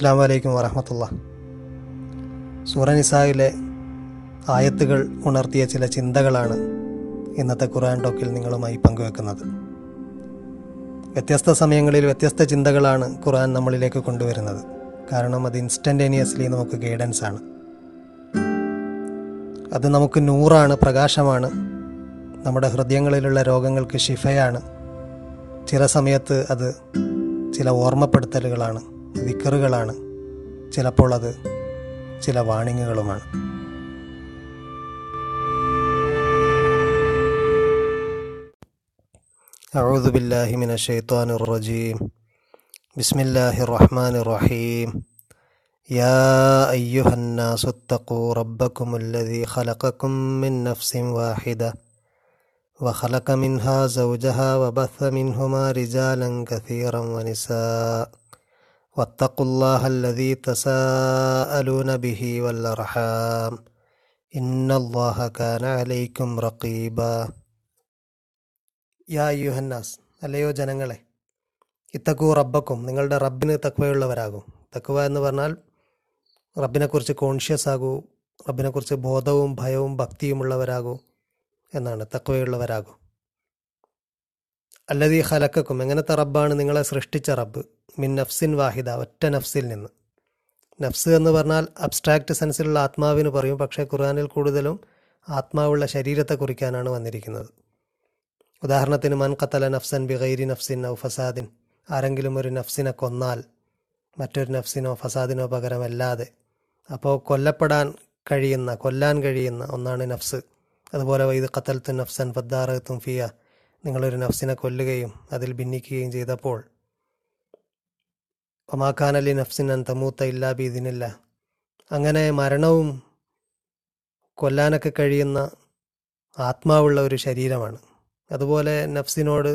അസ്സാം വലൈക്കും വറഹമത്തുള്ള. സൂറ ആയത്തുകൾ ഉണർത്തിയ ചില ചിന്തകളാണ് ഇന്നത്തെ ഖുർആൻ ടോക്കിൽ നിങ്ങളുമായി പങ്കുവെക്കുന്നത്. വ്യത്യസ്ത സമയങ്ങളിൽ വ്യത്യസ്ത ചിന്തകളാണ് ഖുർആൻ നമ്മളിലേക്ക് കൊണ്ടുവരുന്നത്. കാരണം അത് ഇൻസ്റ്റന്റേനിയസ്ലി നമുക്ക് ഗൈഡൻസ് ആണ്. അത് നമുക്ക് നൂറാണ് പ്രകാശമാണ്. നമ്മുടെ ഹൃദയങ്ങളിലുള്ള രോഗങ്ങൾക്ക് ശിഫയാണ്. ചില സമയത്ത് അത് ചില ഓർമ്മപ്പെടുത്തലുകളാണ്. വിക്കറുകളാണ് ചിലപ്പോൾ അത് ചില വാണിങ്ങുകളുമാണ് أعوذ بالله من الشيطان الرجيم بسم الله الرحمن الرحيم يا أيها الناس اتقوا ربكم الذي خلقكم من نفس واحدة وخلق منها زوجها وبث منهما رجالا كثيرا ونساء واتقوا الله الذي تساءلون به والأرحام إن الله كان عليكم رقيبا യാ യുഹന്നാസ് അല്ലയോ ജനങ്ങളെ ഇത്തക്കു റബ്ബക്കും നിങ്ങളുടെ റബ്ബിന് തക്വയുള്ളവരാകും തക്വ എന്ന് പറഞ്ഞാൽ റബ്ബിനെക്കുറിച്ച് കോൺഷ്യസ് ആകൂ റബ്ബിനെക്കുറിച്ച് ബോധവും ഭയവും ഭക്തിയുമുള്ളവരാകൂ എന്നാണ് തക്വയുള്ളവരാകൂ അല്ലതീ ഹലക്കക്കും എങ്ങനത്തെ റബ്ബാണ് നിങ്ങളെ സൃഷ്ടിച്ച റബ്ബ്? മിൻ നഫ്സിൻ വാഹിദ ഒറ്റ നഫ്സിൽ നിന്ന്. നഫ്സ് എന്ന് പറഞ്ഞാൽ അബ്സ്ട്രാക്റ്റ് സെൻസിലുള്ള ആത്മാവിന് പറയും പക്ഷേ ഖുർആാനിൽ കൂടുതലും ആത്മാവുള്ള ശരീരത്തെ കുറിക്കാനാണ് വന്നിരിക്കുന്നത്. ഉദാഹരണത്തിന് മൻ ഖത്തല നഫ്സൻ ബിഗൈരി നഫ്സിൻ ഔ ഫസാദിൻ. ആരെങ്കിലും ഒരു നഫ്സിനെ കൊന്നാൽ മറ്റൊരു നഫ്സിനോ ഫസാദിനോ പകരമല്ലാതെ അപ്പോൾ കൊല്ലപ്പെടാൻ കഴിയുന്ന കൊല്ലാൻ കഴിയുന്ന ഒന്നാണ് നഫ്സ്. അതുപോലെ വൈദ് ഖത്തൽത്തു നഫ്സൻ ഫദ്ദാറത്തും ഫിയ നിങ്ങളൊരു നഫ്സിനെ കൊല്ലുകയും അതിൽ ഭിന്നിക്കുകയും ചെയ്തപ്പോൾ ഒമാഖാനലി നഫ്സിൻ അൻ തമൂത്ത ഇല്ലാ ബീദിനില്ല. അങ്ങനെ മരണവും കൊല്ലാനൊക്കെ കഴിയുന്ന ആത്മാവുള്ള ഒരു ശരീരമാണ്. അതുപോലെ നഫ്സിനോട്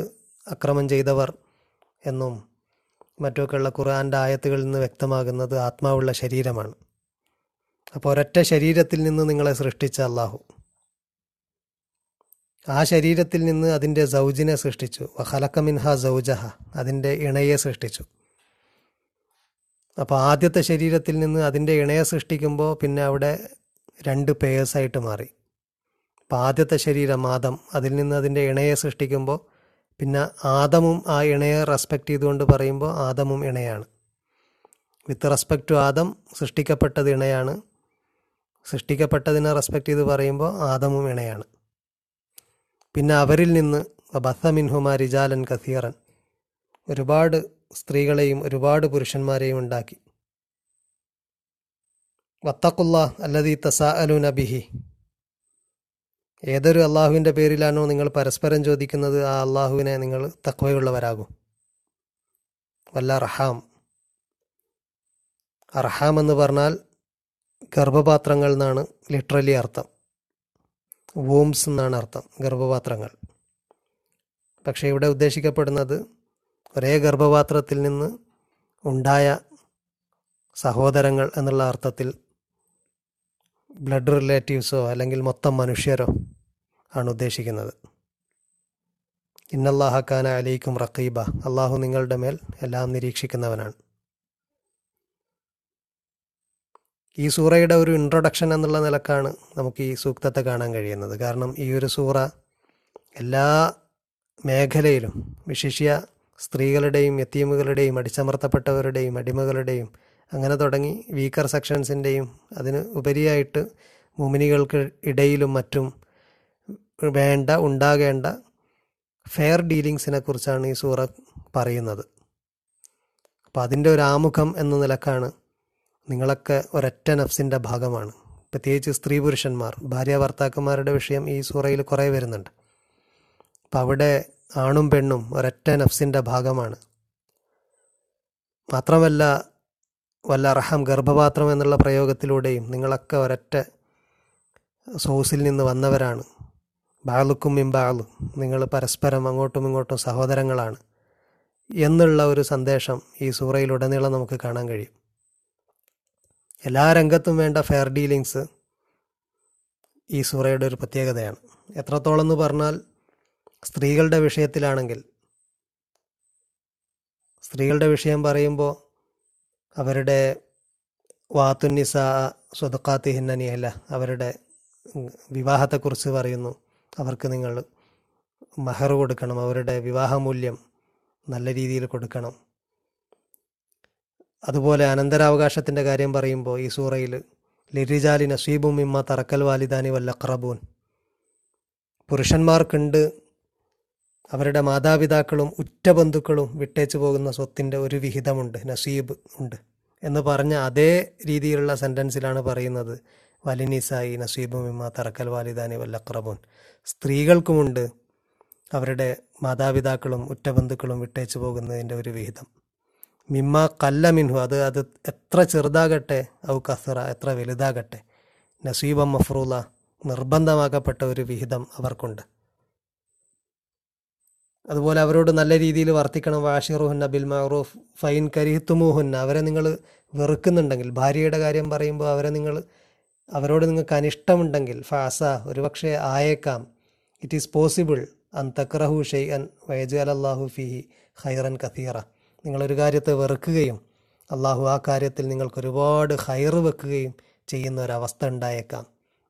അക്രമം ചെയ്തവർ എന്നും മറ്റുമൊക്കെയുള്ള ഖുർആന്റെ ആയത്തുകളിൽ നിന്ന് വ്യക്തമാകുന്നത് ആത്മാവുള്ള ശരീരമാണ്. അപ്പോൾ ഒരൊറ്റ ശരീരത്തിൽ നിന്ന് നിങ്ങളെ സൃഷ്ടിച്ച അള്ളാഹു ആ ശരീരത്തിൽ നിന്ന് അതിന്റെ സൗജിനെ സൃഷ്ടിച്ചു. വഹലക്കമിൻഹ സൗജഹ. അതിന്റെ ഇണയെ സൃഷ്ടിച്ചു. അപ്പോൾ ആദ്യത്തെ ശരീരത്തിൽ നിന്ന് അതിന്റെ ഇണയെ സൃഷ്ടിക്കുമ്പോൾ പിന്നെ അവിടെ രണ്ട് പേഴ്സായിട്ട് മാറി. അപ്പോൾ ആദ്യത്തെ ശരീരം ആദം അതിൽ നിന്ന് അതിന്റെ ഇണയെ സൃഷ്ടിക്കുമ്പോൾ പിന്നെ ആദമും ആ ഇണയെ റെസ്പെക്റ്റ് ചെയ്തുകൊണ്ട് പറയുമ്പോൾ ആദമും ഇണയാണ്. വിത്ത് റെസ്പെക്റ്റ് ടു ആദം സൃഷ്ടിക്കപ്പെട്ടത് ഇണയാണ്. സൃഷ്ടിക്കപ്പെട്ടതിനെ റെസ്പെക്റ്റ് ചെയ്ത് പറയുമ്പോൾ ആദമും ഇണയാണ്. പിന്നെ അവരിൽ നിന്ന് ബസമിൻഹുമാ റിജാലൻ കസീറൻ. ഒരുപാട് സ്ത്രീകളെയും ഒരുപാട് പുരുഷന്മാരെയും ഉണ്ടാക്കി. വത്തക്കുള്ള അല്ലതി തസാ അലു നബിഹി ഏതൊരു അള്ളാഹുവിന്റെ പേരിലാണോ നിങ്ങൾ പരസ്പരം ചോദിക്കുന്നത് ആ അള്ളാഹുവിനെ നിങ്ങൾ തക്വയുള്ളവരാകും വല്ല റഹാം. അർഹാം എന്ന് പറഞ്ഞാൽ ഗർഭപാത്രങ്ങൾ എന്നാണ് ലിറ്ററലി അർത്ഥം. വൂംസ് എന്നാണ് അർത്ഥം ഗർഭപാത്രങ്ങൾ. പക്ഷേ ഇവിടെ ഉദ്ദേശിക്കപ്പെടുന്നത് ഒരേ ഗർഭപാത്രത്തിൽ നിന്ന് ഉണ്ടായ സഹോദരങ്ങൾ എന്നുള്ള അർത്ഥത്തിൽ ബ്ലഡ് റിലേറ്റീവ്സോ അല്ലെങ്കിൽ മൊത്തം മനുഷ്യരോ ആണ് ഉദ്ദേശിക്കുന്നത്. ഇന്നല്ലാഹക്കാന അലൈക്കും റക്കീബ അള്ളാഹു നിങ്ങളുടെ മേൽ എല്ലാം നിരീക്ഷിക്കുന്നവനാണ്. ഈ സൂറയുടെ ഒരു ഇൻട്രൊഡക്ഷൻ എന്നുള്ള നിലക്കാണ് നമുക്ക് ഈ സൂക്തത്തെ കാണാൻ കഴിയുന്നത്. കാരണം ഈ ഒരു സൂറ എല്ലാ മേഖലയിലും വിശിഷ്യ സ്ത്രീകളുടെയും യത്തീമുകളുടെയും അടിച്ചമർത്തപ്പെട്ടവരുടെയും അടിമകളുടെയും അങ്ങനെ തുടങ്ങി വീക്കർ സെക്ഷൻസിന്റെയും അതിന് ഉപരിയായിട്ട് മുമിനികൾക്ക് ഇടയിലും മറ്റും വേണ്ട ഉണ്ടാകേണ്ട ഫെയർ ഡീലിങ്സിനെ കുറിച്ചാണ് ഈ സൂറ പറയുന്നത്. അപ്പോൾ അതിന്റെ ഒരു ആമുഖം എന്ന നിലക്കാണ് നിങ്ങളൊക്കെ ഒരൊറ്റ നഫ്സിന്റെ ഭാഗമാണ്. പ്രത്യേകിച്ച് സ്ത്രീ പുരുഷന്മാർ. ഭാര്യ ഭർത്താക്കന്മാരുടെ വിഷയം ഈ സൂറയിൽ കുറേ വരുന്നുണ്ട്. അപ്പം അവിടെ ആണും പെണ്ണും ഒരൊറ്റ നഫ്സിന്റെ ഭാഗമാണ്. മാത്രമല്ല വല്ല അർഹം ഗർഭപാത്രം എന്നുള്ള പ്രയോഗത്തിലൂടെയും നിങ്ങളൊക്കെ ഒരൊറ്റ സോസിൽ നിന്ന് വന്നവരാണ്. ബാളുക്കും ഇമ്പാളു നിങ്ങൾ പരസ്പരം അങ്ങോട്ടും ഇങ്ങോട്ടും സഹോദരങ്ങളാണ്. എന്നുള്ള ഒരു സന്ദേശം ഈ സൂറയിലുടനീളം നമുക്ക് കാണാൻ കഴിയും. എല്ലാ രംഗത്തും വേണ്ട ഫെയർ ഡീലിങ്സ് ഈ സൂറയുടെ ഒരു പ്രത്യേകതയാണ്. എത്രത്തോളം എന്ന് പറഞ്ഞാൽ സ്ത്രീകളുടെ വിഷയത്തിലാണെങ്കിൽ സ്ത്രീകളുടെ വിഷയം പറയുമ്പോൾ അവരുടെ വാത്തുന്നിസ സ്വതക്കാത്തി ഹിന്നനിയല്ല അവരുടെ വിവാഹത്തെക്കുറിച്ച് പറയുന്നു. അവർക്ക് നിങ്ങൾ മഹർ കൊടുക്കണം അവരുടെ വിവാഹമൂല്യം നല്ല രീതിയിൽ കൊടുക്കണം. അതുപോലെ അനന്തരാവകാശത്തിന്റെ കാര്യം പറയുമ്പോൾ ഈ സൂറയിൽ ലിരിജാലി നസീബും ഇമ്മ തറക്കൽ വാലിദാനി വല്ലഖറബൂൻ പുരുഷന്മാർക്കുണ്ട് അവരുടെ മാതാപിതാക്കളും ഉറ്റ ബന്ധുക്കളും വിട്ടേച്ചു പോകുന്ന സ്വത്തിന്റെ ഒരു വിഹിതമുണ്ട് നസീബ് ഉണ്ട്. എന്ന് പറഞ്ഞ അതേ രീതിയിലുള്ള സെന്റൻസിലാണ് പറയുന്നത് വലിനിസായി നസീബും ഇമ്മ തറക്കൽ വാലിദാനി വല്ലഖറബൂൻ സ്ത്രീകൾക്കുമുണ്ട് അവരുടെ മാതാപിതാക്കളും ഉറ്റ ബന്ധുക്കളും വിട്ടേച്ചു പോകുന്നതിന്റെ ഒരു വിഹിതം. മിമ്മ കല്ല മിൻഹു. അത് അത് എത്ര ചെറുതാകട്ടെ ഔ കസറ എത്ര വലുതാകട്ടെ. നസീബം മഫ്രൂല നിർബന്ധമാക്കപ്പെട്ട ഒരു വിഹിതം അവർക്കുണ്ട്. അതുപോലെ അവരോട് നല്ല രീതിയിൽ വർത്തിക്കണം. വാഷിറുഹുന്ന ബിൽ മഅറൂഫ് ഫൈൻ കരിഹത്തുമുഹുന്ന അവരെ നിങ്ങൾ വെറുക്കുന്നുണ്ടെങ്കിൽ ഭാര്യയുടെ കാര്യം പറയുമ്പോൾ അവരെ നിങ്ങൾ അവരോട് നിങ്ങൾക്ക് അനിഷ്ടമുണ്ടെങ്കിൽ ഫാസ ഒരുപക്ഷെ ആയേക്കാം. ഇറ്റ് ഈസ് പോസിബിൾ അൻ തക്രഹു ഷെയ് അൻ വയജാൽ അള്ളാഹു ഫിഹി ഖൈറൻ കഥീറ നിങ്ങളൊരു കാര്യത്തെ വെറുക്കുകയും അള്ളാഹു ആ കാര്യത്തിൽ നിങ്ങൾക്ക് ഒരുപാട് ഹൈറ് വെക്കുകയും ചെയ്യുന്ന ഒരവസ്ഥ ഉണ്ടായേക്കാം.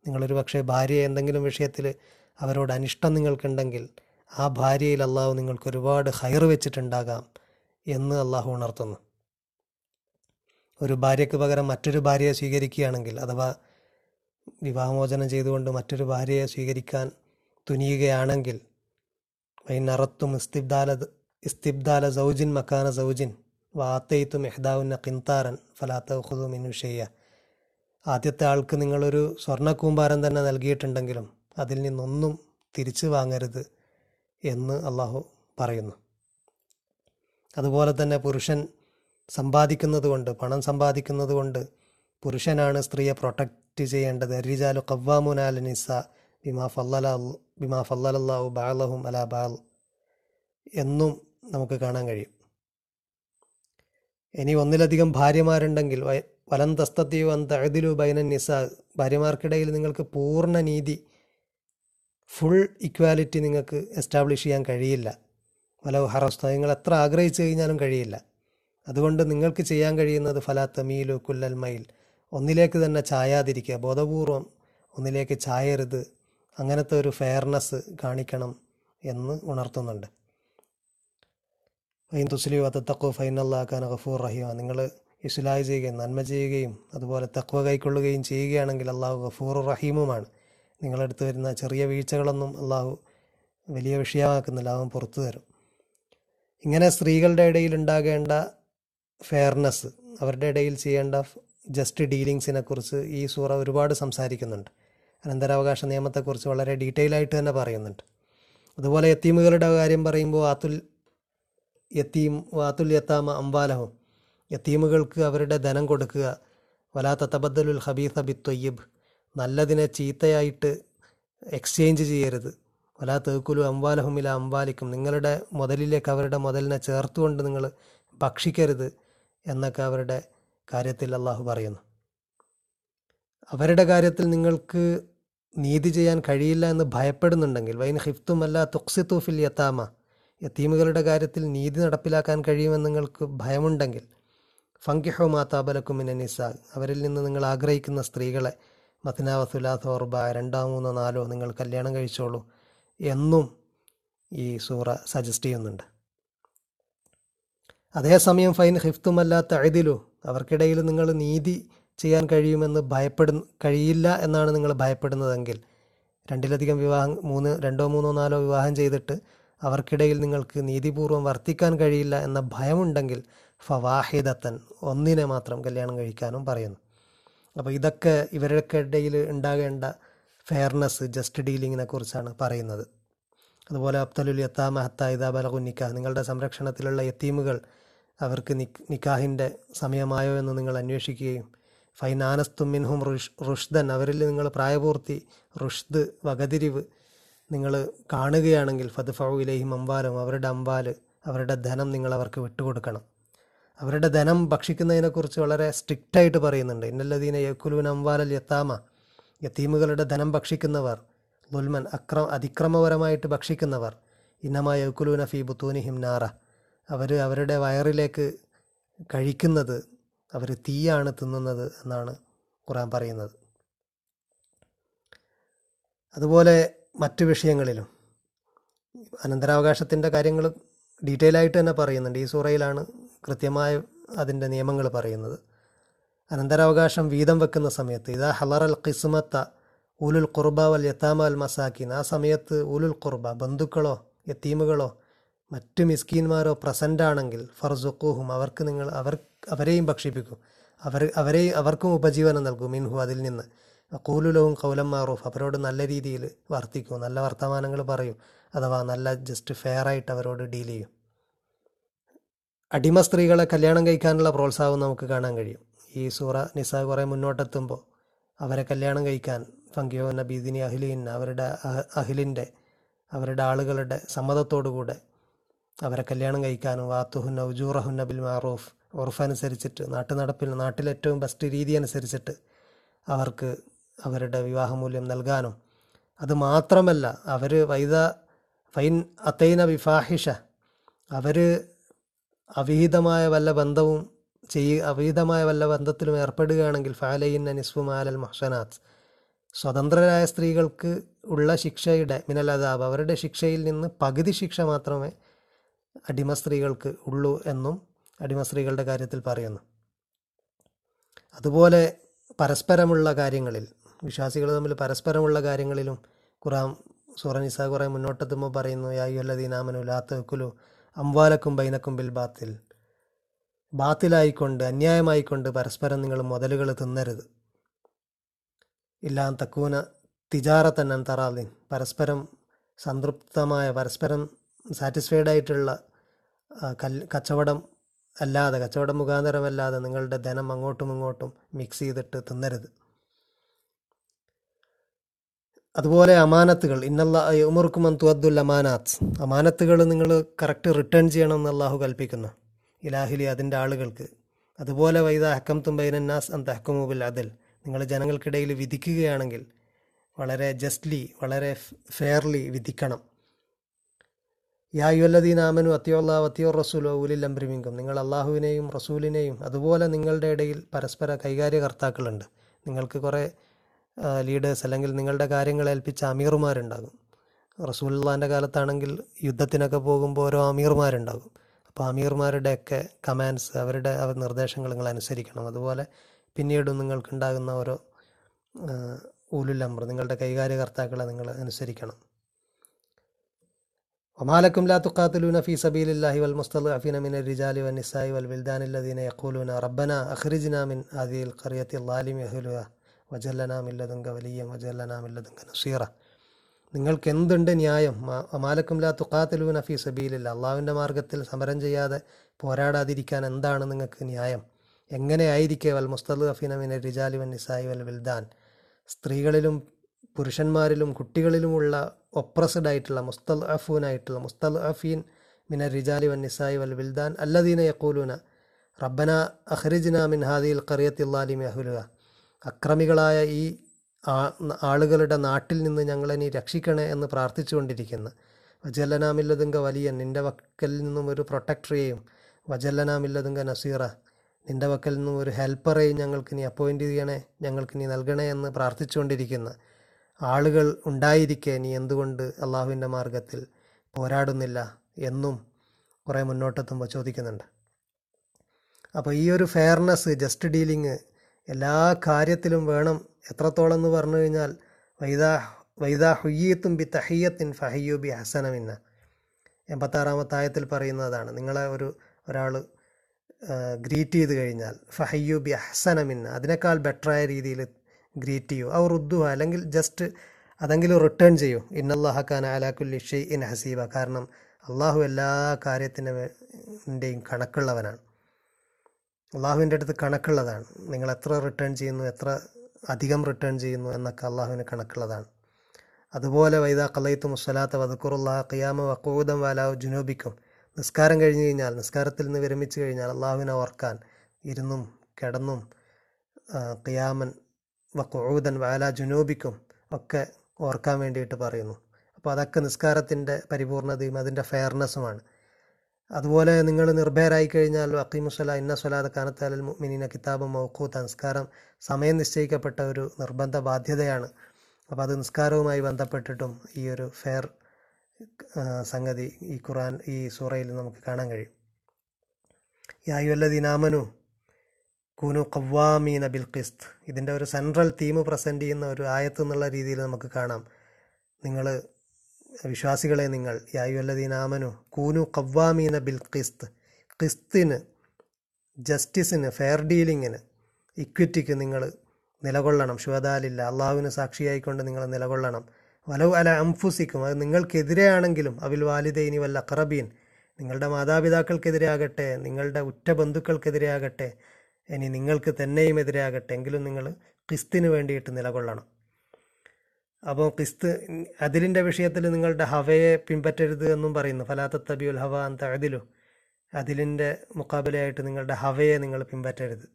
നിങ്ങളൊരു പക്ഷേ ഭാര്യയെ എന്തെങ്കിലും വിഷയത്തിൽ അവരോട് അനിഷ്ടം നിങ്ങൾക്കുണ്ടെങ്കിൽ ആ ഭാര്യയിൽ അള്ളാഹു നിങ്ങൾക്ക് ഒരുപാട് ഹൈർ വെച്ചിട്ടുണ്ടാകാം എന്ന് അള്ളാഹു ഉണർത്തുന്നു. ഒരു ഭാര്യയ്ക്ക് പകരം മറ്റൊരു ഭാര്യയെ സ്വീകരിക്കുകയാണെങ്കിൽ അഥവാ വിവാഹമോചനം ചെയ്തുകൊണ്ട് മറ്റൊരു ഭാര്യയെ സ്വീകരിക്കാൻ തുനിയുകയാണെങ്കിൽ വൈനറത്തും ഇസ്തിബ്ദാല ഇസ്തിബ്ദാല സൗജിൻ മക്കാന സൗജിൻ വാത്തയിത്തും എഹ്ദാവുന്ന കിന്താറൻ ഫലാത്ത ഹുദു മിനുഷയ്യ ആദ്യത്തെ ആൾക്ക് നിങ്ങളൊരു സ്വർണക്കൂമ്പാരം തന്നെ നൽകിയിട്ടുണ്ടെങ്കിലും അതിൽ നിന്നൊന്നും തിരിച്ചു വാങ്ങരുത് എന്ന് അള്ളാഹു പറയുന്നു. അതുപോലെ തന്നെ പുരുഷൻ സമ്പാദിക്കുന്നത് കൊണ്ട് പണം സമ്പാദിക്കുന്നത് കൊണ്ട് പുരുഷനാണ് സ്ത്രീയെ പ്രൊട്ടക്റ്റ് ചെയ്യേണ്ടത്. അരിജാലു കവ്വാമുനാല നിസ ബിമാ ഫല്ലല ബിമാ ഫല്ലലല്ലാഹു ബാലഹും അല ബാൽ എന്നും നമുക്ക് കാണാൻ കഴിയും. ഇനി ഒന്നിലധികം ഭാര്യമാരുണ്ടെങ്കിൽ വലം അൻ തഴുതിലു ബൈനൻ നിസ ഭാര്യമാർക്കിടയിൽ നിങ്ങൾക്ക് പൂർണ നീതി ഫുൾ ഇക്വാലിറ്റി നിങ്ങൾക്ക് എസ്റ്റാബ്ലിഷ് ചെയ്യാൻ കഴിയില്ല. വല ഹറസ്ത നിങ്ങൾ എത്ര ആഗ്രഹിച്ചു കഴിഞ്ഞാലും കഴിയില്ല. അതുകൊണ്ട് നിങ്ങൾക്ക് ചെയ്യാൻ കഴിയുന്നത് ഫലാ തമീലു കുല്ലൽ മയിൽ ഒന്നിലേക്ക് തന്നെ ചായാതിരിക്കുക. ബോധപൂർവം ഒന്നിലേക്ക് ചായരുത്. അങ്ങനത്തെ ഒരു ഫെയർനെസ് കാണിക്കണം എന്ന് ഉണർത്തുന്നുണ്ട്. ഫൈൻ തുസ്ലി വത്തക്കു ഫൈൻ അള്ളാഖാൻ ഗഫൂർ റഹീമ നിങ്ങൾ ഇസ്ലായി ചെയ്യുകയും നന്മ ചെയ്യുകയും അതുപോലെ തക്വ കൈക്കൊള്ളുകയും ചെയ്യുകയാണെങ്കിൽ അള്ളാഹു ഗഫൂർ റഹീമുമാണ്. നിങ്ങളെടുത്ത് വരുന്ന ചെറിയ വീഴ്ചകളൊന്നും അള്ളാഹു വലിയ വിഷയമാക്കുന്നില്ല അവൻ പുറത്തു തരും. ഇങ്ങനെ സ്ത്രീകളുടെ ഇടയിൽ ഉണ്ടാകേണ്ട ഫെയർനെസ് അവരുടെ ഇടയിൽ ചെയ്യേണ്ട ജസ്റ്റ് ഡീലിങ്സിനെ കുറിച്ച് ഈ സൂറ ഒരുപാട് സംസാരിക്കുന്നുണ്ട്. അനന്തരാവകാശ നിയമത്തെക്കുറിച്ച് വളരെ ഡീറ്റെയിൽ ആയിട്ട് തന്നെ പറയുന്നുണ്ട്. അതുപോലെ എത്തീമുകളുടെ കാര്യം പറയുമ്പോൾ ആത്തുൽ യത്തീം വാത്തുൽ യത്താമ അംബാലഹും. യത്തീമുകൾക്ക് അവരുടെ ധനം കൊടുക്കുക. വലാ തബദ്ദലുൽ ഹബീസ ബി തൊയ്യബ് നല്ലതിനെ ചീത്തയായിട്ട് എക്സ്ചേഞ്ച് ചെയ്യരുത്. വലാ തേക്കുലു അംബാലഹുമില അംബാലിക്കും. നിങ്ങളുടെ മുതലിലേക്ക് അവരുടെ മുതലിനെ ചേർത്തുകൊണ്ട് നിങ്ങൾ ഭക്ഷിക്കരുത് എന്നൊക്കെ അവരുടെ കാര്യത്തിൽ അള്ളാഹു പറയുന്നു. അവരുടെ കാര്യത്തിൽ നിങ്ങൾക്ക് നീതി ചെയ്യാൻ കഴിയില്ല എന്ന് ഭയപ്പെടുന്നുണ്ടെങ്കിൽ വൈൻ ഹിഫ്തുമല്ല തുക്സിത്തു ഫിൽ യത്താമ യത്തീമുകളുടെ കാര്യത്തിൽ നീതി നടപ്പിലാക്കാൻ കഴിയുമെന്ന് നിങ്ങൾക്ക് ഭയമുണ്ടെങ്കിൽ ഫങ്കിഹോ മാതാബലക്കുമിന നിസ അവരിൽ നിന്ന് നിങ്ങൾ ആഗ്രഹിക്കുന്ന സ്ത്രീകളെ മഥനാവ സുലാത്ത ഓർബ രണ്ടോ മൂന്നോ നാലോ നിങ്ങൾ കല്യാണം കഴിച്ചോളൂ എന്നും ഈ സൂറ സജസ്റ്റ് ചെയ്യുന്നുണ്ട്. അതേസമയം ഫൈൻ ഹിഫ്തുമല്ലാത്ത അഴുതിലു അവർക്കിടയിൽ നിങ്ങൾ നീതി ചെയ്യാൻ കഴിയുമെന്ന് ഭയപ്പെടുന്ന കഴിയില്ല എന്നാണ് നിങ്ങൾ ഭയപ്പെടുന്നതെങ്കിൽ രണ്ടിലധികം വിവാഹം മൂന്ന് രണ്ടോ മൂന്നോ നാലോ വിവാഹം ചെയ്തിട്ട് അവർക്കിടയിൽ നിങ്ങൾക്ക് നീതിപൂർവം വർത്തിക്കാൻ കഴിയില്ല എന്ന ഭയമുണ്ടെങ്കിൽ ഫവാഹിദത്തൻ ഒന്നിനെ മാത്രം കല്യാണം കഴിക്കാനും പറയുന്നു. അപ്പോൾ ഇതൊക്കെ ഇവരുടെ ഇടയിൽ ഉണ്ടാകേണ്ട ഫെയർനെസ് ജസ്റ്റ് ഡീലിങ്ങിനെ കുറിച്ചാണ് പറയുന്നത്. അതുപോലെ അബ്ദലുൽ യത്താമ ഹത്ത ഇദാ ബലഗു നിക്കാഹ് നിങ്ങളുടെ സംരക്ഷണത്തിലുള്ള യത്തീമുകൾ അവർക്ക് നിക്കാഹിന്റെ സമയമായോ എന്ന് നിങ്ങൾ അന്വേഷിക്കുകയും ഫൈനാനസ്തും മിൻഹും റുഷ് റുഷ്ദൻ അവരിൽ നിങ്ങൾ പ്രായപൂർത്തി റുഷ്ദ് വകതിരിവ് നിങ്ങൾ കാണുകയാണെങ്കിൽ ഫദ്ഫൗ ഇലഹിം അമ്പാലും അവരുടെ അമ്പാൽ അവരുടെ ധനം നിങ്ങൾ അവർക്ക് വിട്ടുകൊടുക്കണം. അവരുടെ ധനം ഭക്ഷിക്കുന്നതിനെക്കുറിച്ച് വളരെ സ്ട്രിക്റ്റായിട്ട് പറയുന്നുണ്ട്. ഇന്നല്ലദീന യക്കുലുവിൻ അംവാലൽ യത്താമ യത്തീമുകളുടെ ധനം ഭക്ഷിക്കുന്നവർ ലുൽമൻ അക്ര അതിക്രമപരമായിട്ട് ഭക്ഷിക്കുന്നവർ ഇന്നമായ യക്കുലുവിന ഫി ബുത്തൂനി നാറ അവർ അവരുടെ വയറിലേക്ക് കഴിക്കുന്നത് അവർ തീയാണ് തിന്നുന്നത് എന്നാണ് ഖുറാൻ പറയുന്നത്. അതുപോലെ മറ്റു വിഷയങ്ങളിലും. അനന്തരാവകാശത്തിന്റെ കാര്യങ്ങൾ ഡീറ്റെയിൽ ആയിട്ട് തന്നെ പറയുന്നുണ്ട്. ഈ സൂറയിലാണ് കൃത്യമായ അതിന്റെ നിയമങ്ങൾ പറയുന്നത്. അനന്തരാവകാശം വീതം വെക്കുന്ന സമയത്ത് ഇതാ ഹലറൽ ഖിസ്മത്ത ഉലുൽ ഖുർബ വൽ യത്താമ അൽ മസാക്കിൻ ആ സമയത്ത് ഉലുൽ ഖുർബ ബന്ധുക്കളോ യത്തീമുകളോ മറ്റു മിസ്കീന്മാരോ പ്രസന്റ് ആണെങ്കിൽ അവർക്ക് നിങ്ങൾ അവർ അവരെയും ഭക്ഷിപ്പിക്കും. അവർ അവരെ അവർക്കും ഉപജീവനം നൽകും. മിൻഹു അതിൽ നിന്ന് കൂലുലവും കൗലം മാറൂഫ് അവരോട് നല്ല രീതിയിൽ വർത്തിക്കും നല്ല വർത്തമാനങ്ങൾ പറയും അഥവാ നല്ല ജസ്റ്റ് ഫെയർ ആയിട്ട് അവരോട് ഡീൽ ചെയ്യും. അടിമ സ്ത്രീകളെ കല്യാണം കഴിക്കാനുള്ള പ്രോത്സാഹം നമുക്ക് കാണാൻ കഴിയും. ഈ സൂറ നിസ കുറേ മുന്നോട്ടെത്തുമ്പോൾ അവരെ കല്യാണം കഴിക്കാൻ ഫങ്കിയോ എന്ന ബീദിനി അഹിലീൻ അവരുടെ അഹ- അഹിലിന്റെ അവരുടെ ആളുകളുടെ സമ്മതത്തോടുകൂടെ അവരെ കല്യാണം കഴിക്കാനും വാത്തുഹുന്ന ഉജൂറഹുന്ന ബിൽ മാറൂഫ് ഉറഫ് അനുസരിച്ചിട്ട് നാട്ടു നടപ്പിൽ നാട്ടിലേറ്റവും ബെസ്റ്റ് രീതി അനുസരിച്ചിട്ട് അവർക്ക് അവരുടെ വിവാഹമൂല്യം നൽകാനും. അത് മാത്രമല്ല അവർ വൈദ ഫൈൻ അത്തൈന വിഫാഹിഷ അവർ അവിഹിതമായ വല്ല ബന്ധവും ചെയ്യ അവിഹിതമായ വല്ല ബന്ധത്തിലും ഏർപ്പെടുകയാണെങ്കിൽ ഫാലയിൻ നിസ്ഫു മാലൽ മഹ്സനാത്ത് സ്വതന്ത്രരായ സ്ത്രീകൾക്ക് ഉള്ള ശിക്ഷയുടെ മിനൽ അതാബ് അവരുടെ ശിക്ഷയിൽ നിന്ന് പകുതി ശിക്ഷ മാത്രമേ അടിമ സ്ത്രീകൾക്ക് ഉള്ളൂ എന്നും അടിമ സ്ത്രീകളുടെ കാര്യത്തിൽ പറയുന്നു. അതുപോലെ പരസ്പരമുള്ള കാര്യങ്ങളിൽ വിശ്വാസികൾ തമ്മിൽ പരസ്പരമുള്ള കാര്യങ്ങളിലും ഖുറാൻ സൂറ നിസ കുറേ മുന്നോട്ടെത്തുമ്പോൾ പറയുന്നു യായുല്ലദീനാമനു ലാത്തവക്കുലു അംവാലക്കും ബൈനക്കും ബിൽ ബാത്തിൽ. ബാത്തിലായിക്കൊണ്ട് അന്യായമായിക്കൊണ്ട് പരസ്പരം നിങ്ങൾ മുതലുകൾ തിന്നരുത്. ഇല്ലാൻ തക്കൂന തിജാറത്തൻ അന്തറാലിൻ പരസ്പരം സംതൃപ്തമായ പരസ്പരം സാറ്റിസ്ഫൈഡ് ആയിട്ടുള്ള കച്ചവടം അല്ലാതെ കച്ചവടം മുഖാന്തരമല്ലാതെ നിങ്ങളുടെ ധനം അങ്ങോട്ടും ഇങ്ങോട്ടും മിക്സ് ചെയ്തിട്ട് തിന്നരുത്. അതുപോലെ അമാനത്തുകൾ. ഇന്നല്ല ഉമർക്കും തുഅദ്ദുൽ അമാനാത്ത്. അമാനത്തുകൾ നിങ്ങൾ കറക്റ്റ് റിട്ടേൺ ചെയ്യണം എന്ന് അള്ളാഹു കൽപ്പിക്കുന്നു. ഇലാഹിലി അതിന്റെ ആളുകൾക്ക്. അതുപോലെ വൈദ ഹക്കം തുമ്പൈനന്നാസ് അന്ത അഹക്കുമുബിൽ അതിൽ നിങ്ങൾ ജനങ്ങൾക്കിടയിൽ വിധിക്കുകയാണെങ്കിൽ വളരെ ജസ്റ്റ്ലി വളരെ ഫെയർലി വിധിക്കണം. യാ യുവല്ലദീൻ ആമനു അത്യോല്ലാ അത്യോ റസൂലോ ഉലിൽ അംബ്രിമിങ്കും നിങ്ങൾ അള്ളാഹുവിനെയും റസൂലിനെയും അതുപോലെ നിങ്ങളുടെ ഇടയിൽ പരസ്പര കൈകാര്യകർത്താക്കളുണ്ട്. നിങ്ങൾക്ക് കുറേ ലീഡേഴ്സ് അല്ലെങ്കിൽ നിങ്ങളുടെ കാര്യങ്ങൾ ഏൽപ്പിച്ച അമീർമാരുണ്ടാകും റസൂലുള്ളാന്റെ കാലത്താണെങ്കിൽ യുദ്ധത്തിനൊക്കെ പോകുമ്പോൾ ഓരോ അമീർമാരുണ്ടാകും അപ്പോൾ അമീർമാരുടെയൊക്കെ കമാൻഡ്സ് അവരുടെ നിർദ്ദേശങ്ങൾ നിങ്ങൾ അനുസരിക്കണം. അതുപോലെ പിന്നീട് നിങ്ങൾക്കുണ്ടാകുന്ന ഓരോ ഊലുലമ്പർ നിങ്ങളുടെ കൈകാര്യകർത്താക്കളെ നിങ്ങൾ അനുസരിക്കണം. ഒമാലക്കും ലാ തുക്കാത്തുലൂന ഫീ സബീലില്ലാഹി വൽ മുസ്തഖ് അഫീന മിൻ റിജാലി വൻ നിസായി വൽ വിൽദാനില്ലദീന യഖൂലൂന റബ്ബന അഖ്രിജ്നാ മിൻ ഹാദിഹിൽ ഖറിയത്തിൽ ലാലിമി വജല്ലനാമില്ലതുങ്ക വലിയ വജല്ലനാമില്ലതുങ്ക നസീറ. നിങ്ങൾക്ക് എന്തുണ്ട് ന്യായം മാലക്കുംലാ തുക്കാത്തലൂൻ അഫി സബീലില്ല. അള്ളാവിന്റെ മാർഗത്തിൽ സമരം ചെയ്യാതെ പോരാടാതിരിക്കാൻ എന്താണ് നിങ്ങൾക്ക് ന്യായം? എങ്ങനെയായിരിക്കേ വൽ മുസ്തദ് അഫീനമിനെ റിജാലി നിസായി വൽ വിൽദാൻ. സ്ത്രീകളിലും പുരുഷന്മാരിലും കുട്ടികളിലുമുള്ള ഒപ്രസ്ഡ് ആയിട്ടുള്ള മുസ്തൽ അഫൂനായിട്ടുള്ള മുസ്തൽ അഫീൻ മിന റിജാലി വൻ നിസായി വൽ വിൽദാൻ അല്ലദീന യക്കൂലൂന റബ്ബന അഹ്റിജ്ന മിൻ ഹാദിയിൽ കറിയത്തില്ലാലിമി അഹുലുക അക്രമികളായ ഈ ആളുകളുടെ നാട്ടിൽ നിന്ന് ഞങ്ങളെ നീ രക്ഷിക്കണേ എന്ന് പ്രാർത്ഥിച്ചുകൊണ്ടിരിക്കുന്നു. വജല്ലനാമില്ലതുങ്ക വലിയ നിന്റെ വക്കൽ നിന്നും ഒരു പ്രൊട്ടക്ടറെയും വജല്ലനാമില്ലതുങ്ക നസീറ നിന്റെ വക്കൽ നിന്നും ഒരു ഹെൽപ്പറേയും ഞങ്ങൾക്ക് നീ അപ്പോയിന്റ് ചെയ്യണേ ഞങ്ങൾക്ക് നീ നൽകണേ എന്ന് പ്രാർത്ഥിച്ചുകൊണ്ടിരിക്കുന്നു. ആളുകൾ ഉണ്ടായിരിക്കെ നീ എന്തുകൊണ്ട് അള്ളാഹുവിന്റെ മാർഗത്തിൽ പോരാടുന്നില്ല എന്നും കുറേ മുന്നോട്ടെത്തുമ്പോൾ ചോദിക്കുന്നുണ്ട്. അപ്പോൾ ഈ ഒരു ഫെയർനെസ് ജസ്റ്റ് ഡീലിങ് എല്ലാ കാര്യത്തിലും വേണം. എത്രത്തോളം എന്ന് പറഞ്ഞു കഴിഞ്ഞാൽ വൈദാ വൈദാ ഹുയ്യത്തും ബി തഹയ്യത്തിൻ ഫഹയ്യു ബി ഹസനമിന്ന എൺപത്താറാമത്തായത്തിൽ പറയുന്നതാണ്. നിങ്ങളെ ഒരു ഒരാൾ ഗ്രീറ്റ് ചെയ്ത് കഴിഞ്ഞാൽ ഫഹയ്യു ബി ഹസനമിന്ന അതിനേക്കാൾ ബെറ്ററായ രീതിയിൽ ഗ്രീറ്റ് ചെയ്യൂ. അവർ ഉദ്ദു അല്ലെങ്കിൽ ജസ്റ്റ് അതെങ്കിലും റിട്ടേൺ ചെയ്യൂ. ഇന്നല്ലാഹക്കാൻ അലാക്കുല്ലി ഷെയ് ഇൻ ഹസീബ. കാരണം അള്ളാഹു എല്ലാ കാര്യത്തിന്റെയും കണക്കുള്ളവനാണ്. അള്ളാഹുവിന്റെ അടുത്ത് കണക്കുള്ളതാണ്. നിങ്ങൾ എത്ര റിട്ടേൺ ചെയ്യുന്നു എത്ര അധികം റിട്ടേൺ ചെയ്യുന്നു എന്നൊക്കെ അള്ളാഹുവിന് കണക്കുള്ളതാണ്. അതുപോലെ വൈദാ കലയിത്തു മുസ്സലാത്ത വതക്കുറുള്ള ഖിയാമ വക്കൂദം വാലാവ് ജുനൂബിക്കും. നിസ്കാരം കഴിഞ്ഞ് കഴിഞ്ഞാൽ നിസ്കാരത്തിൽ നിന്ന് വിരമിച്ചു കഴിഞ്ഞാൽ അള്ളാഹുവിനെ ഓർക്കാൻ ഇരുന്നും കിടന്നും ഖിയാമൻ വക്കൂദൻ വാല ജുനൂബിക്കും ഒക്കെ ഓർക്കാൻ വേണ്ടിയിട്ട് പറയുന്നു. അപ്പോൾ അതൊക്കെ നിസ്കാരത്തിന്റെ പരിപൂർണതയും അതിന്റെ ഫെയർനെസ്സുമാണ് അതുപോലെ നിങ്ങൾ നിർഭയരായി കഴിഞ്ഞാൽ അക്കീമുസല ഇന്ന സ്വലാദ് കാനത്താലൽ മിനിന കിതാബ് മൗക്കു നിസ്കാരം സമയം നിശ്ചയിക്കപ്പെട്ട ഒരു നിർബന്ധ ബാധ്യതയാണ്. അപ്പോൾ അത് നിസ്കാരവുമായി ബന്ധപ്പെട്ടിട്ടും ഈ ഒരു ഫെയർ സംഗതി ഈ ഖുറാൻ ഈ സൂറയിൽ നമുക്ക് കാണാൻ കഴിയും. യായുവല്ലദീനാമനു കുനു കവ്വാമീന ബിൽ ഖിസ്ത്. ഇതിന്റെ ഒരു സെൻട്രൽ തീം പ്രസന്റ് ചെയ്യുന്ന ഒരു ആയത്ത് എന്നുള്ള രീതിയിൽ നമുക്ക് കാണാം. നിങ്ങൾ വിശ്വാസികളെ നിങ്ങൾ യായുവല്ലദീനാമനു കൂനു കവ്വാമീന ബിൽ ഖിസ്ത്. ഖിസ്തിന് ജസ്റ്റിസിന് ഫെയർ ഡീലിങ്ങിന് ഇക്വിറ്റിക്ക് നിങ്ങൾ നിലകൊള്ളണം. ശുഭദാലില്ല അള്ളാഹുവിന് സാക്ഷിയായിക്കൊണ്ട് നിങ്ങൾ നിലകൊള്ളണം. വലവ് അല അംഫുസിക്കും അത് നിങ്ങൾക്കെതിരെയാണെങ്കിലും അവിൽ വാലിദൈനി വല്ല അക്രബീൻ നിങ്ങളുടെ മാതാപിതാക്കൾക്കെതിരെ ആകട്ടെ നിങ്ങളുടെ ഉറ്റ ബന്ധുക്കൾക്കെതിരെ ആകട്ടെ ഇനി നിങ്ങൾക്ക് തന്നെയും എതിരെ ആകട്ടെ എങ്കിലും നിങ്ങൾ ക്രിസ്തിന് വേണ്ടിയിട്ട് നിലകൊള്ളണം. അപ്പോൾ ക്രിസ്ത് അതിലിന്റെ വിഷയത്തിൽ നിങ്ങളുടെ ഹവയെ പിൻപറ്റരുത് എന്നും പറയുന്നു. ഫലാത്ത തബിയുൽ ഹവ അന്ത അതിലു അതിലിന്റെ മുക്കാബിലയായിട്ട് നിങ്ങളുടെ ഹവയെ നിങ്ങൾ പിൻപറ്റരുത്.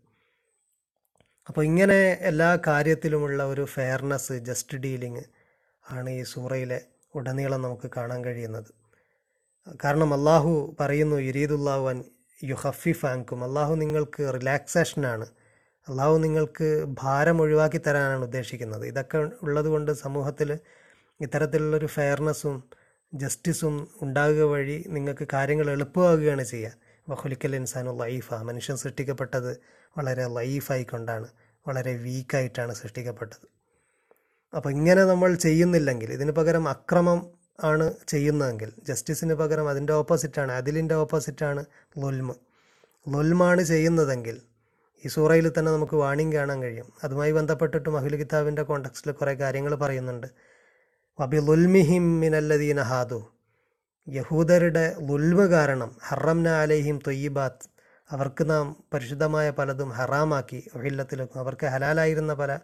അപ്പോൾ ഇങ്ങനെ എല്ലാ കാര്യത്തിലുമുള്ള ഒരു ഫെയർനെസ് ജസ്റ്റ് ഡീലിങ് ആണ് ഈ സൂറയിലെ ഉടനീളം നമുക്ക് കാണാൻ കഴിയുന്നത്. കാരണം അള്ളാഹു പറയുന്നു യുരീദുല്ലാഹു അൻ യു യുഹഫിഫ് ആങ്കും അള്ളാഹു നിങ്ങൾക്ക് റിലാക്സേഷനാണ് അള്ളാഹു നിങ്ങൾക്ക് ഭാരം ഒഴിവാക്കി തരാനാണ് ഉദ്ദേശിക്കുന്നത്. ഇതൊക്കെ ഉള്ളതുകൊണ്ട് സമൂഹത്തിൽ ഇത്തരത്തിലുള്ളൊരു ഫെയർനെസ്സും ജസ്റ്റിസും ഉണ്ടാകുക വഴി നിങ്ങൾക്ക് കാര്യങ്ങൾ എളുപ്പമാകുകയാണ് ചെയ്യുക. വഹുലിക്കൽ ഇൻസാനു ലൈഫ. മനുഷ്യൻ സൃഷ്ടിക്കപ്പെട്ടത് വളരെ ലൈഫായിക്കൊണ്ടാണ് വളരെ വീക്കായിട്ടാണ് സൃഷ്ടിക്കപ്പെട്ടത്. അപ്പോൾ ഇങ്ങനെ നമ്മൾ ചെയ്യുന്നില്ലെങ്കിൽ ഇതിന് പകരം അക്രമം ആണ് ചെയ്യുന്നതെങ്കിൽ ജസ്റ്റിസിന് പകരം അതിന്റെ ഓപ്പോസിറ്റാണ് അതിലിന്റെ ഓപ്പോസിറ്റാണ് ലൊൽമ് ലൊൽമാണ് ചെയ്യുന്നതെങ്കിൽ ഈ സൂറയിൽ തന്നെ നമുക്ക് വാണിംഗ് കാണാൻ കഴിയും. അതുമായി ബന്ധപ്പെട്ടിട്ട് മഹുൽ കിതാബിന്റെ കോണ്ടക്സ്റ്റിൽ കുറേ കാര്യങ്ങൾ പറയുന്നുണ്ട്. വബി ലുൽമിഹിം മിനല്ലദീന ഹാദു. യഹൂദരുടെ ലുൽമ കാരണം ഹറംന അലൈഹിം തൊയ്യിബാത്ത് അവർക്ക് നാം പരിശുദ്ധമായ പലതും ഹറാമാക്കി ഒഹില്ലത്തിലും അവർക്ക് ഹലാലായിരുന്ന പല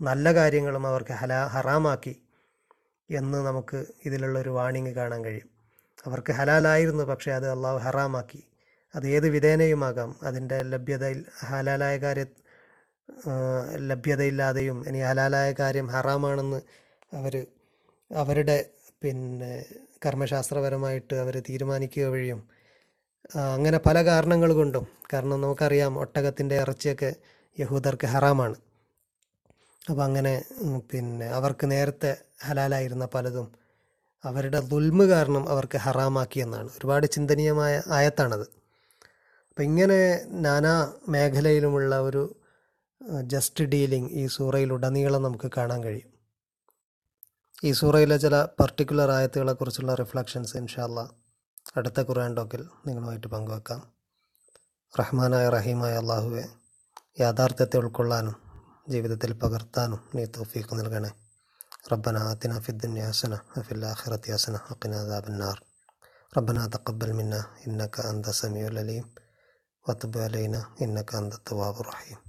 നല്ല കാര്യങ്ങളും അവർക്ക് ഹലാ ഹറാമാക്കി എന്ന് നമുക്ക് ഇതിലുള്ള ഒരു വാണിംഗ് കാണാൻ കഴിയും. അവർക്ക് ഹലാലായിരുന്നു പക്ഷേ അത് അള്ളാഹു ഹറാമാക്കി. അത് ഏത് വിധേനയുമാകാം? അതിന്റെ ലഭ്യതയിൽ ഹലാലായ കാര്യ ലഭ്യതയില്ലാതെയും ഇനി ഹലാലായ കാര്യം ഹറാമാണെന്ന് അവർ അവരുടെ പിന്നെ കർമ്മശാസ്ത്രപരമായിട്ട് അവർ തീരുമാനിക്കുക വഴിയും അങ്ങനെ പല കാരണങ്ങൾ കൊണ്ടും കാരണം നമുക്കറിയാം ഒട്ടകത്തിന്റെ ഇറച്ചിയൊക്കെ യഹൂദർക്ക് ഹറാമാണ്. അപ്പം അങ്ങനെ പിന്നെ അവർക്ക് നേരത്തെ ഹലാലായിരുന്ന പലതും അവരുടെ ദുൽമ് കാരണം അവർക്ക് ഹറാമാക്കിയെന്നാണ് ഒരുപാട് ചിന്തനീയമായ ആയത്താണത്. അപ്പം ഇങ്ങനെ നാനാ മേഖലയിലുമുള്ള ഒരു ജസ്റ്റ് ഡീലിംഗ് ഈ സൂറയിലുടനീളം നമുക്ക് കാണാൻ കഴിയും ഈ സൂറയിലെ ചില പർട്ടിക്കുലർ ആയത്തുകളെക്കുറിച്ചുള്ള റിഫ്ലക്ഷൻസ് ഇൻഷാല്ല അടുത്ത ഖുർആൻ ടോക്കിൽ നിങ്ങളുമായിട്ട് പങ്കുവെക്കാം റഹ്മാനായ റഹീമായ അള്ളാഹുവെ യാഥാർത്ഥ്യത്തെ ഉൾക്കൊള്ളാനും ജീവിതത്തിൽ പകർത്താനും നീ തോഫീക്ക് നൽകണേ ربنا آتنا في الدنيا حسنة وفي الآخرة حسنة وقنا عذاب النار ربنا تقبل منا إنك أنت السميع العليم وتب علينا إنك أنت التواب الرحيم.